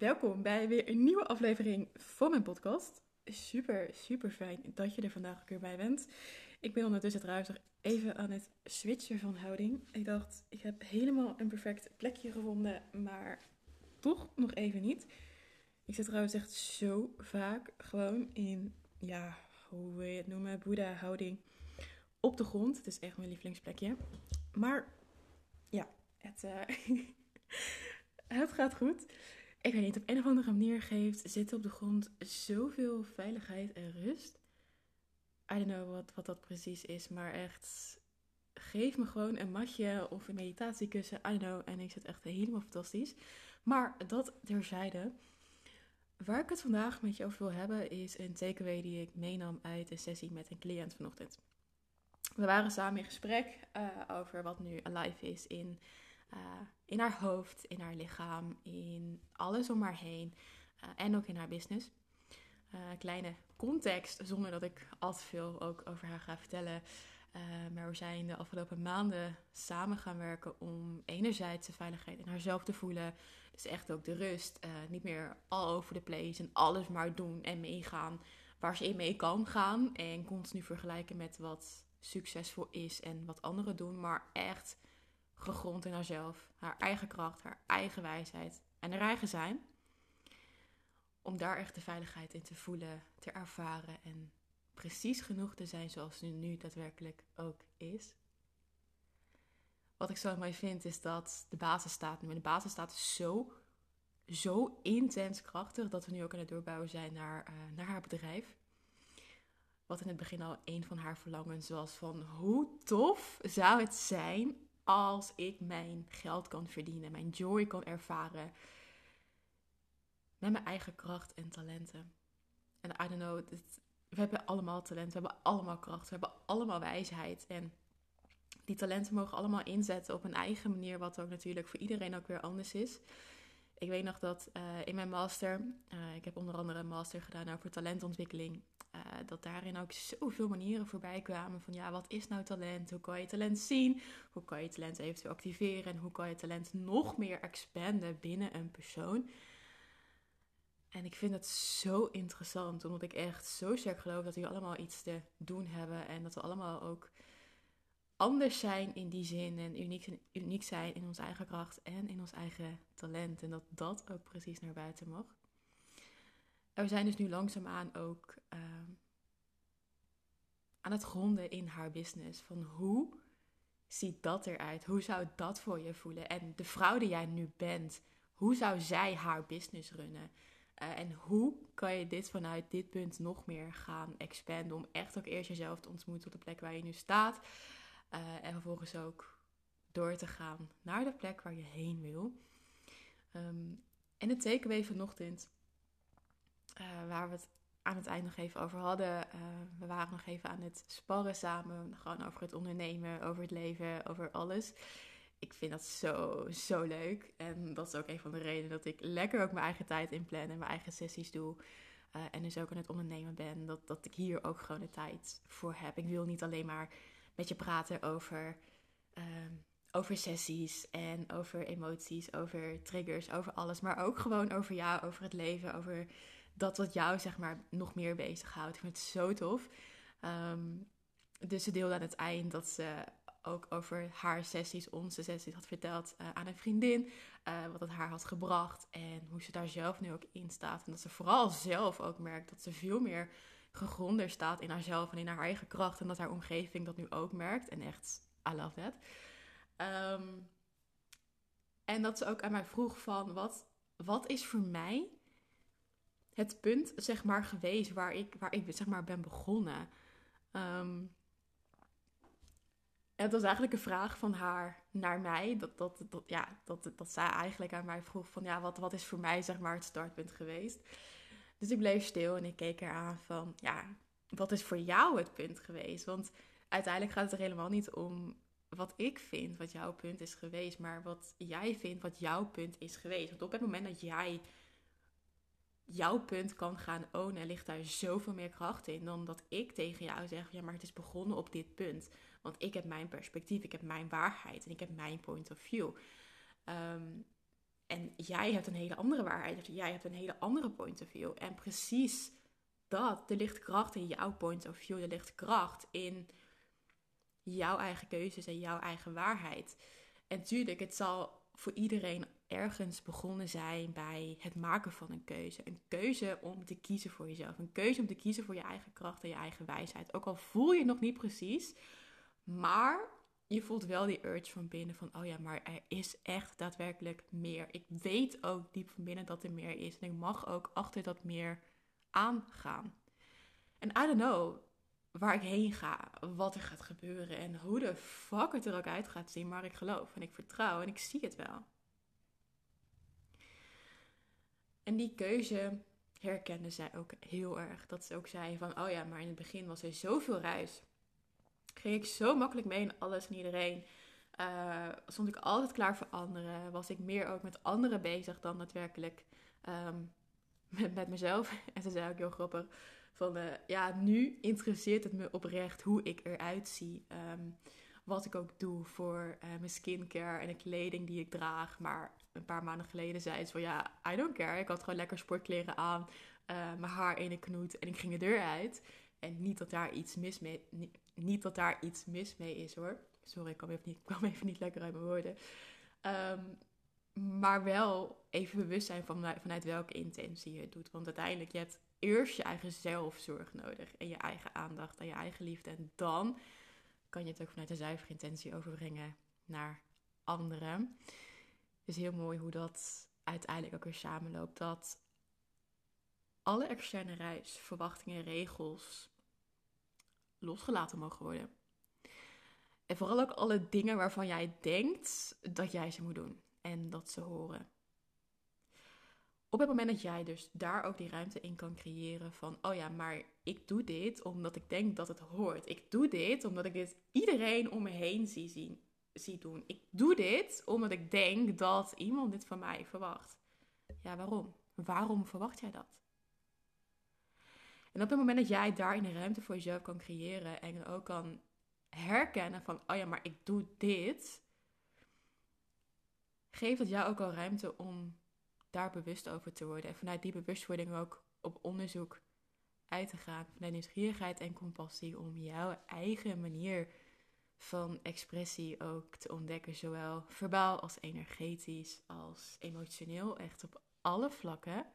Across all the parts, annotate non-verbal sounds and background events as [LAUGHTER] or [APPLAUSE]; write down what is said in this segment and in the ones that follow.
Welkom bij weer een nieuwe aflevering van mijn podcast. Super, super fijn dat je er vandaag weer bij bent. Ik ben ondertussen trouwens nog even aan het switchen van houding. Ik dacht, ik heb helemaal een perfect plekje gevonden, maar toch nog even niet. Ik zit trouwens echt zo vaak gewoon in, ja, hoe wil je het noemen, Boeddha-houding op de grond. Het is echt mijn lievelingsplekje. Maar ja, het, uh, [LAUGHS] het gaat goed. Ik weet niet, op een of andere manier geeft zitten op de grond zoveel veiligheid en rust. I don't know wat, wat dat precies is, maar echt geef me gewoon een matje of een meditatiekussen. I don't know. En ik zit echt helemaal fantastisch. Maar dat terzijde. Waar ik het vandaag met je over wil hebben is een takeaway die ik meenam uit een sessie met een cliënt vanochtend. We waren samen in gesprek uh, over wat nu alive is in, uh, in haar hoofd, in haar lichaam, in alles om haar heen uh, en ook in haar business. kleine context, zonder dat ik al te veel ook over haar ga vertellen. maar we zijn de afgelopen maanden samen gaan werken om enerzijds de veiligheid in haarzelf te voelen. Dus echt ook de rust. niet meer all over the place en alles maar doen en meegaan waar ze in mee kan gaan. En continu vergelijken met wat succesvol is en wat anderen doen, maar echt gegrond in haarzelf, haar eigen kracht, haar eigen wijsheid en haar eigen zijn. Om daar echt de veiligheid in te voelen, te ervaren en precies genoeg te zijn zoals ze nu daadwerkelijk ook is. Wat ik zo mooi vind is dat de basis staat nu. De basis staat zo, zo intens krachtig dat we nu ook aan het doorbouwen zijn naar, uh, naar haar bedrijf wat in het begin al een van haar verlangens was van hoe tof zou het zijn als ik mijn geld kan verdienen, mijn joy kan ervaren met mijn eigen kracht en talenten. En I don't know, we hebben allemaal talent, we hebben allemaal kracht, we hebben allemaal wijsheid en die talenten mogen allemaal inzetten op een eigen manier, wat ook natuurlijk voor iedereen ook weer anders is. Ik weet nog dat uh, in mijn master, uh, ik heb onder andere een master gedaan over talentontwikkeling. Uh, dat daarin ook zoveel manieren voorbij kwamen van ja, wat is nou talent? Hoe kan je talent zien? Hoe kan je talent eventueel activeren? En hoe kan je talent nog meer expanden binnen een persoon? En ik vind het zo interessant, omdat ik echt zo sterk geloof dat we allemaal iets te doen hebben. En dat we allemaal ook anders zijn in die zin. En uniek, uniek zijn in onze eigen kracht en in ons eigen talent. En dat dat ook precies naar buiten mag we zijn dus nu langzaamaan ook ehm, aan het gronden in haar business. Van hoe ziet dat eruit? Hoe zou dat voor je voelen? En de vrouw die jij nu bent, hoe zou zij haar business runnen? Uh, en hoe kan je dit vanuit dit punt nog meer gaan expanden? Om echt ook eerst jezelf te ontmoeten op de plek waar je nu staat. Uh, en vervolgens ook door te gaan naar de plek waar je heen wil. Um, en het takeaway vanochtend uh, waar we het aan het eind nog even over hadden. Uh, we waren nog even aan het sparren samen. Gewoon over het ondernemen, over het leven, over alles. Ik vind dat zo, zo leuk. En dat is ook een van de redenen dat ik lekker ook mijn eigen tijd inplan en mijn eigen sessies doe. Uh, en dus ook aan het ondernemen ben. Dat, dat ik hier ook gewoon de tijd voor heb. Ik wil niet alleen maar met je praten over, ehm, over sessies en over emoties, over triggers, over alles. Maar ook gewoon over jou, over het leven, over dat wat jou zeg maar nog meer bezighoudt. Ik vind het zo tof. Um, dus ze deelde aan het eind dat ze ook over haar sessies, onze sessies, had verteld uh, aan een vriendin. Uh, wat het haar had gebracht en hoe ze daar zelf nu ook in staat. En dat ze vooral zelf ook merkt dat ze veel meer gegronder staat in haarzelf en in haar eigen kracht. En dat haar omgeving dat nu ook merkt. En echt, I love that. Um, en dat ze ook aan mij vroeg van, wat, wat is voor mij het punt, zeg maar, geweest waar ik, waar ik zeg maar, ben begonnen. Um, het was eigenlijk een vraag van haar naar mij. Dat, dat, dat, ja, dat, dat zij eigenlijk aan mij vroeg van... Ja, wat, wat is voor mij zeg maar het startpunt geweest? Dus ik bleef stil en ik keek eraan van... Ja, wat is voor jou het punt geweest? Want uiteindelijk gaat het er helemaal niet om wat ik vind wat jouw punt is geweest... maar wat jij vindt wat jouw punt is geweest. Want op het moment dat jij jouw punt kan gaan ownen, ligt daar zoveel meer kracht in dan dat ik tegen jou zeg: ja, maar het is begonnen op dit punt. Want ik heb mijn perspectief, ik heb mijn waarheid en ik heb mijn point of view. Ehm, En jij hebt een hele andere waarheid. Jij hebt een hele andere point of view. En precies dat, er ligt kracht in jouw point of view. Er ligt kracht in jouw eigen keuzes en jouw eigen waarheid. En tuurlijk, het zal voor iedereen ergens begonnen zijn bij het maken van een keuze. Een keuze om te kiezen voor jezelf. Een keuze om te kiezen voor je eigen kracht en je eigen wijsheid. Ook al voel je het nog niet precies, maar je voelt wel die urge van binnen van, oh ja, maar er is echt daadwerkelijk meer. Ik weet ook diep van binnen dat er meer is. En ik mag ook achter dat meer aangaan. En I don't know waar ik heen ga, wat er gaat gebeuren en hoe de fuck het er ook uit gaat zien. Maar ik geloof en ik vertrouw en ik zie het wel. En die keuze herkende zij ook heel erg. Dat ze ook zei van, oh ja, maar in het begin was er zoveel ruis. Ging ik zo makkelijk mee in alles en iedereen. Uh, stond ik altijd klaar voor anderen. Was ik meer ook met anderen bezig dan daadwerkelijk um, [LAUGHS] met, met mezelf. [LAUGHS] En ze zei ook heel grappig van, uh, ja, nu interesseert het me oprecht hoe ik eruit zie. Um, wat ik ook doe voor uh, mijn skincare en de kleding die ik draag. Maar een paar maanden geleden zei ze van ja, I don't care. Ik had gewoon lekker sportkleren aan, uh, mijn haar in een knoet en ik ging de deur uit. En niet dat daar iets mis mee, niet, dat daar iets mis mee is hoor. Sorry, ik kwam even niet, [LAUGHS] even niet lekker uit mijn woorden. Um, maar wel even bewust zijn van, vanuit welke intentie je het doet. Want uiteindelijk, je hebt eerst je eigen zelfzorg nodig. En je eigen aandacht en je eigen liefde. En dan kan je het ook vanuit een zuivere intentie overbrengen naar anderen. Is heel mooi hoe dat uiteindelijk ook weer samenloopt. Dat alle externe reis, verwachtingen, regels losgelaten mogen worden. En vooral ook alle dingen waarvan jij denkt dat jij ze moet doen en dat ze horen. Op het moment dat jij dus daar ook die ruimte in kan creëren van, oh ja, maar ik doe dit omdat ik denk dat het hoort. Ik doe dit omdat ik dit iedereen om me heen zie, zien, zie doen. Ik doe dit omdat ik denk dat iemand dit van mij verwacht. Ja, waarom? Waarom verwacht jij dat? En op het moment dat jij daar in de ruimte voor jezelf kan creëren en ook kan herkennen van, oh ja, maar ik doe dit, geeft het jou ook al ruimte om daar bewust over te worden. En vanuit die bewustwording ook op onderzoek uit te gaan. Vanuit nieuwsgierigheid en compassie om jouw eigen manier van expressie ook te ontdekken. Zowel verbaal als energetisch als emotioneel. Echt op alle vlakken.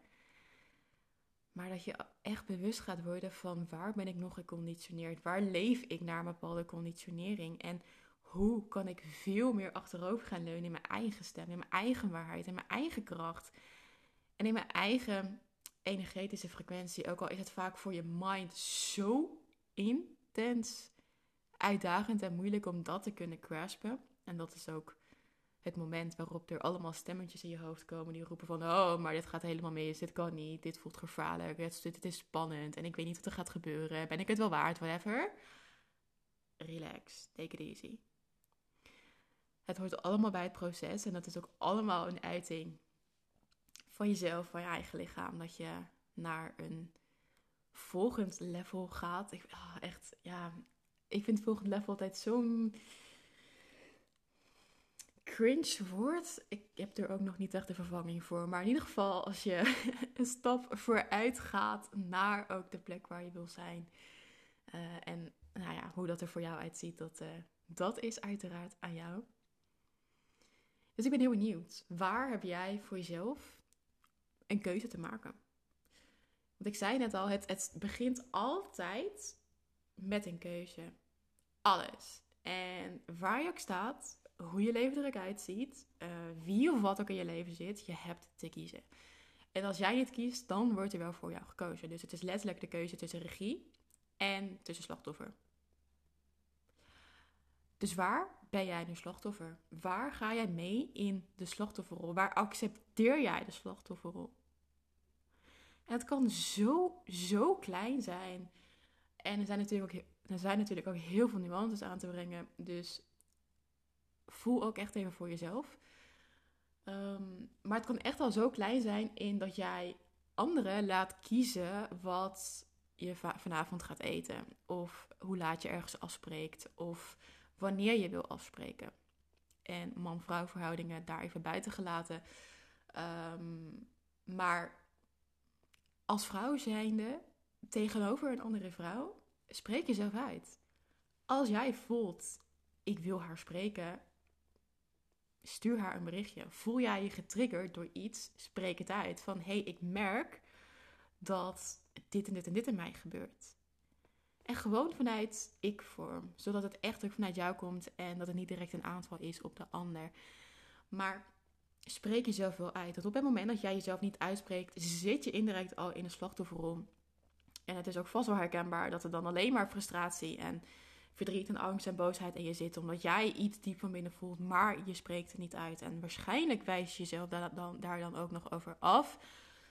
Maar dat je echt bewust gaat worden van waar ben ik nog geconditioneerd? Waar leef ik naar een bepaalde conditionering? En hoe kan ik veel meer achterover gaan leunen in mijn eigen stem, in mijn eigen waarheid, in mijn eigen kracht en in mijn eigen energetische frequentie. Ook al is het vaak voor je mind zo intens uitdagend en moeilijk om dat te kunnen graspen. En dat is ook het moment waarop er allemaal stemmetjes in je hoofd komen die roepen van... Oh, maar dit gaat helemaal mis, dit kan niet, dit voelt gevaarlijk, het, dit is spannend en ik weet niet wat er gaat gebeuren. Ben ik het wel waard, whatever. Relax, take it easy. Het hoort allemaal bij het proces en dat is ook allemaal een uiting van jezelf, van je eigen lichaam. Dat je naar een volgend level gaat. Ik, oh, echt, ja, ik vind het volgende level altijd zo'n cringe woord. Ik heb er ook nog niet echt de vervanging voor. Maar in ieder geval, als je [LAUGHS] een stap vooruit gaat naar ook de plek waar je wil zijn. Uh, en nou ja, hoe dat er voor jou uitziet, dat, uh, dat is uiteraard aan jou. Dus ik ben heel benieuwd. Waar heb jij voor jezelf een keuze te maken? Want ik zei net al, het, het begint altijd met een keuze. Alles. En waar je ook staat, hoe je leven er ook uitziet, uh, wie of wat ook in je leven zit, je hebt te kiezen. En als jij niet kiest, dan wordt er wel voor jou gekozen. Dus het is letterlijk de keuze tussen regie en tussen slachtoffer. Dus waar ben jij nu slachtoffer? Waar ga jij mee in de slachtofferrol? Waar accepteer jij de slachtofferrol? En het kan zo, zo klein zijn. En er zijn natuurlijk ook, er zijn natuurlijk ook heel veel nuances aan te brengen. Dus voel ook echt even voor jezelf. Ehm, maar het kan echt al zo klein zijn in dat jij anderen laat kiezen wat je vanavond gaat eten. Of hoe laat je ergens afspreekt. Of wanneer je wil afspreken. En man-vrouw verhoudingen daar even buiten gelaten. Ehm, maar als vrouw zijnde, tegenover een andere vrouw, spreek jezelf uit. Als jij voelt, ik wil haar spreken, stuur haar een berichtje. Voel jij je getriggerd door iets, spreek het uit. Van, hé, hey, ik merk dat dit en dit en dit in mij gebeurt. En gewoon vanuit ik-vorm, zodat het echt ook vanuit jou komt en dat het niet direct een aanval is op de ander. Maar spreek jezelf wel uit. Dat op het moment dat jij jezelf niet uitspreekt, zit je indirect al in een slachtofferrol. En het is ook vast wel herkenbaar dat er dan alleen maar frustratie en verdriet en angst en boosheid in je zit. Omdat jij iets diep van binnen voelt, maar je spreekt het niet uit. En waarschijnlijk wijs je jezelf daar dan, daar dan ook nog over af.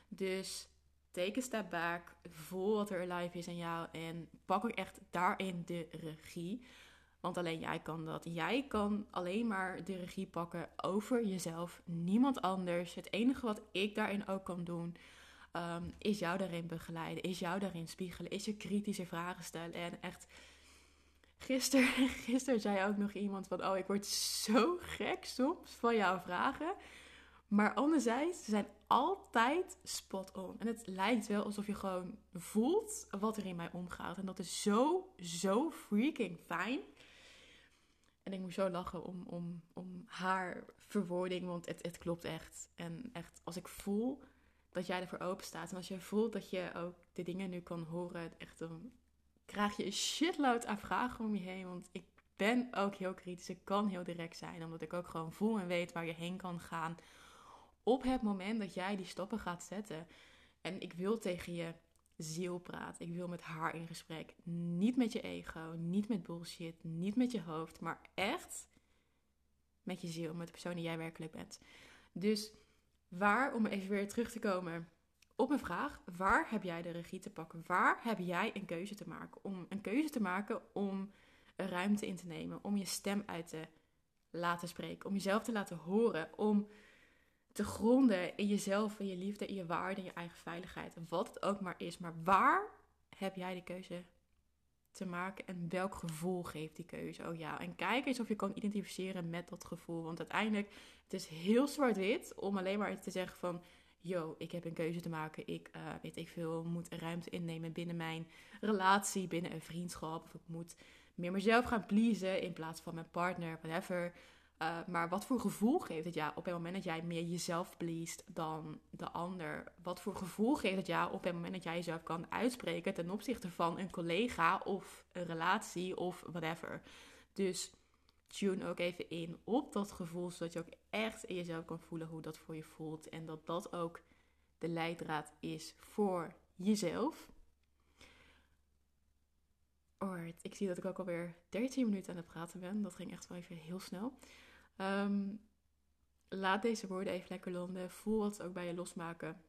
Dus take a step back. Voel wat er live is in jou. En pak ook echt daarin de regie. Want alleen jij kan dat. Jij kan alleen maar de regie pakken over jezelf. Niemand anders. Het enige wat ik daarin ook kan doen. Ehm, is jou daarin begeleiden. Is jou daarin spiegelen. Is je kritische vragen stellen. En echt. Gisteren, [LAUGHS] gisteren zei ook nog iemand van: Oh, ik word zo gek soms van jouw vragen. Maar anderzijds, ze zijn altijd spot on. En het lijkt wel alsof je gewoon voelt wat er in mij omgaat. En dat is zo, zo freaking fijn. En ik moest zo lachen om, om, om haar verwoording, want het, het klopt echt. En echt, als ik voel dat jij ervoor open staat en als je voelt dat je ook de dingen nu kan horen, echt dan krijg je een shitload aan vragen om je heen. Want ik ben ook heel kritisch, ik kan heel direct zijn, omdat ik ook gewoon voel en weet waar je heen kan gaan op het moment dat jij die stappen gaat zetten. En ik wil tegen je ziel praten. Ik wil met haar in gesprek. Niet met je ego, niet met bullshit, niet met je hoofd, maar echt met je ziel, met de persoon die jij werkelijk bent. Dus waar, om even weer terug te komen op mijn vraag, waar heb jij de regie te pakken? Waar heb jij een keuze te maken? Om een keuze te maken om een ruimte in te nemen, om je stem uit te laten spreken, om jezelf te laten horen, om te gronden in jezelf, in je liefde, in je waarde, in je eigen veiligheid. Wat het ook maar is. Maar waar heb jij de keuze te maken en welk gevoel geeft die keuze? Oh ja, en kijk eens of je kan identificeren met dat gevoel. Want uiteindelijk, het is heel zwart-wit om alleen maar te zeggen van... Yo, ik heb een keuze te maken. Ik, uh, weet ik veel, moet ruimte innemen binnen mijn relatie, binnen een vriendschap. Of ik moet meer mezelf gaan pleasen in plaats van mijn partner, whatever. Uh, maar wat voor gevoel geeft het jou op het moment dat jij meer jezelf pleest dan de ander? Wat voor gevoel geeft het jou op het moment dat jij jezelf kan uitspreken ten opzichte van een collega of een relatie of whatever? Dus tune ook even in op dat gevoel, zodat je ook echt in jezelf kan voelen hoe dat voor je voelt. En dat dat ook de leidraad is voor jezelf. Alright, ik zie dat ik ook alweer 13 minuten aan het praten ben. Dat ging echt wel even heel snel. Ehm, laat deze woorden even lekker landen. Voel wat ook bij je losmaken.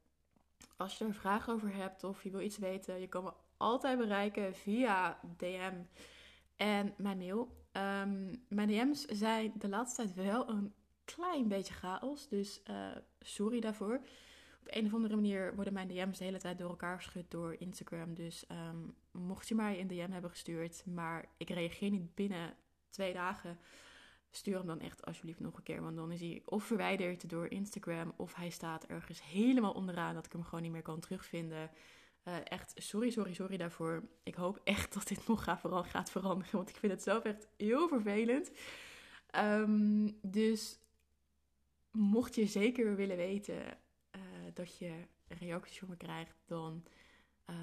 Als je er vragen over hebt of je wil iets weten, je kan me altijd bereiken via DM en mijn mail. Um, mijn DM's zijn de laatste tijd wel een klein beetje chaos, dus uh, sorry daarvoor. Op een of andere manier worden mijn DM's de hele tijd door elkaar geschud door Instagram. Dus um, mocht je mij een DM hebben gestuurd, maar ik reageer niet binnen twee dagen, stuur hem dan echt alsjeblieft nog een keer. Want dan is hij of verwijderd door Instagram of hij staat ergens helemaal onderaan dat ik hem gewoon niet meer kan terugvinden. Uh, echt sorry, sorry, sorry daarvoor. Ik hoop echt dat dit nog gaat, gaat veranderen, want ik vind het zelf echt heel vervelend. Um, dus mocht je zeker willen weten uh, dat je reacties van me krijgt, dan uh,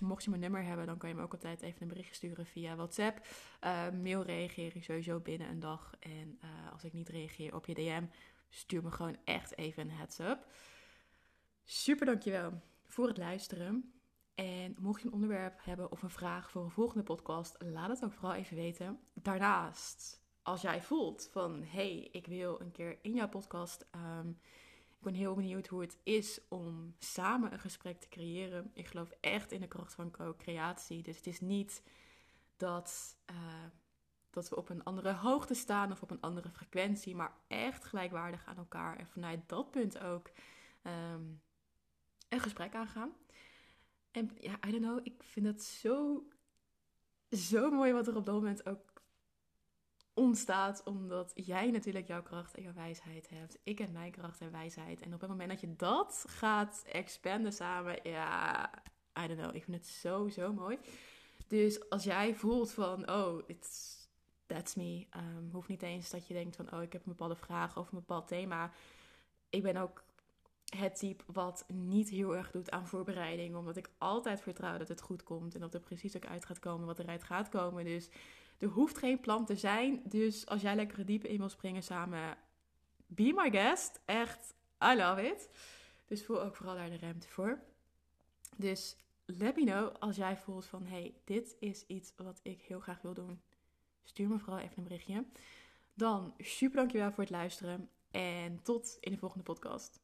mocht, je, mijn nummer hebben, dan kan je me ook altijd even een berichtje sturen via WhatsApp. Uh, mail reageer ik sowieso binnen een dag. En uh, als ik niet reageer op je DM, stuur me gewoon echt even een heads up. Super dankjewel voor het luisteren. En mocht je een onderwerp hebben of een vraag voor een volgende podcast, laat het ook vooral even weten. Daarnaast, als jij voelt van hey, ik wil een keer in jouw podcast. Um, ben heel benieuwd hoe het is om samen een gesprek te creëren. Ik geloof echt in de kracht van co-creatie. Dus het is niet dat, uh, dat we op een andere hoogte staan of op een andere frequentie, maar echt gelijkwaardig aan elkaar. En vanuit dat punt ook um, een gesprek aangaan. En ja, I don't know, ik vind het zo, zo mooi wat er op dat moment ook ontstaat omdat jij natuurlijk jouw kracht en jouw wijsheid hebt. Ik heb mijn kracht en wijsheid. En op het moment dat je dat gaat expanden samen, ja, I don't know. Ik vind het zo, zo mooi. Dus als jij voelt van, oh, it's, that's me. Um, hoeft niet eens dat je denkt van, oh, ik heb een bepaalde vraag over een bepaald thema. Ik ben ook het type wat niet heel erg doet aan voorbereiding. Omdat ik altijd vertrouw dat het goed komt. En dat er precies ook uit gaat komen wat eruit gaat komen. Dus er hoeft geen plan te zijn. Dus als jij lekker diep in wil springen samen, be my guest. Echt, I love it. Dus voel ook vooral daar de ruimte voor. Dus let me know als jij voelt van, hey, dit is iets wat ik heel graag wil doen. Stuur me vooral even een berichtje. Dan super dankjewel voor het luisteren en tot in de volgende podcast.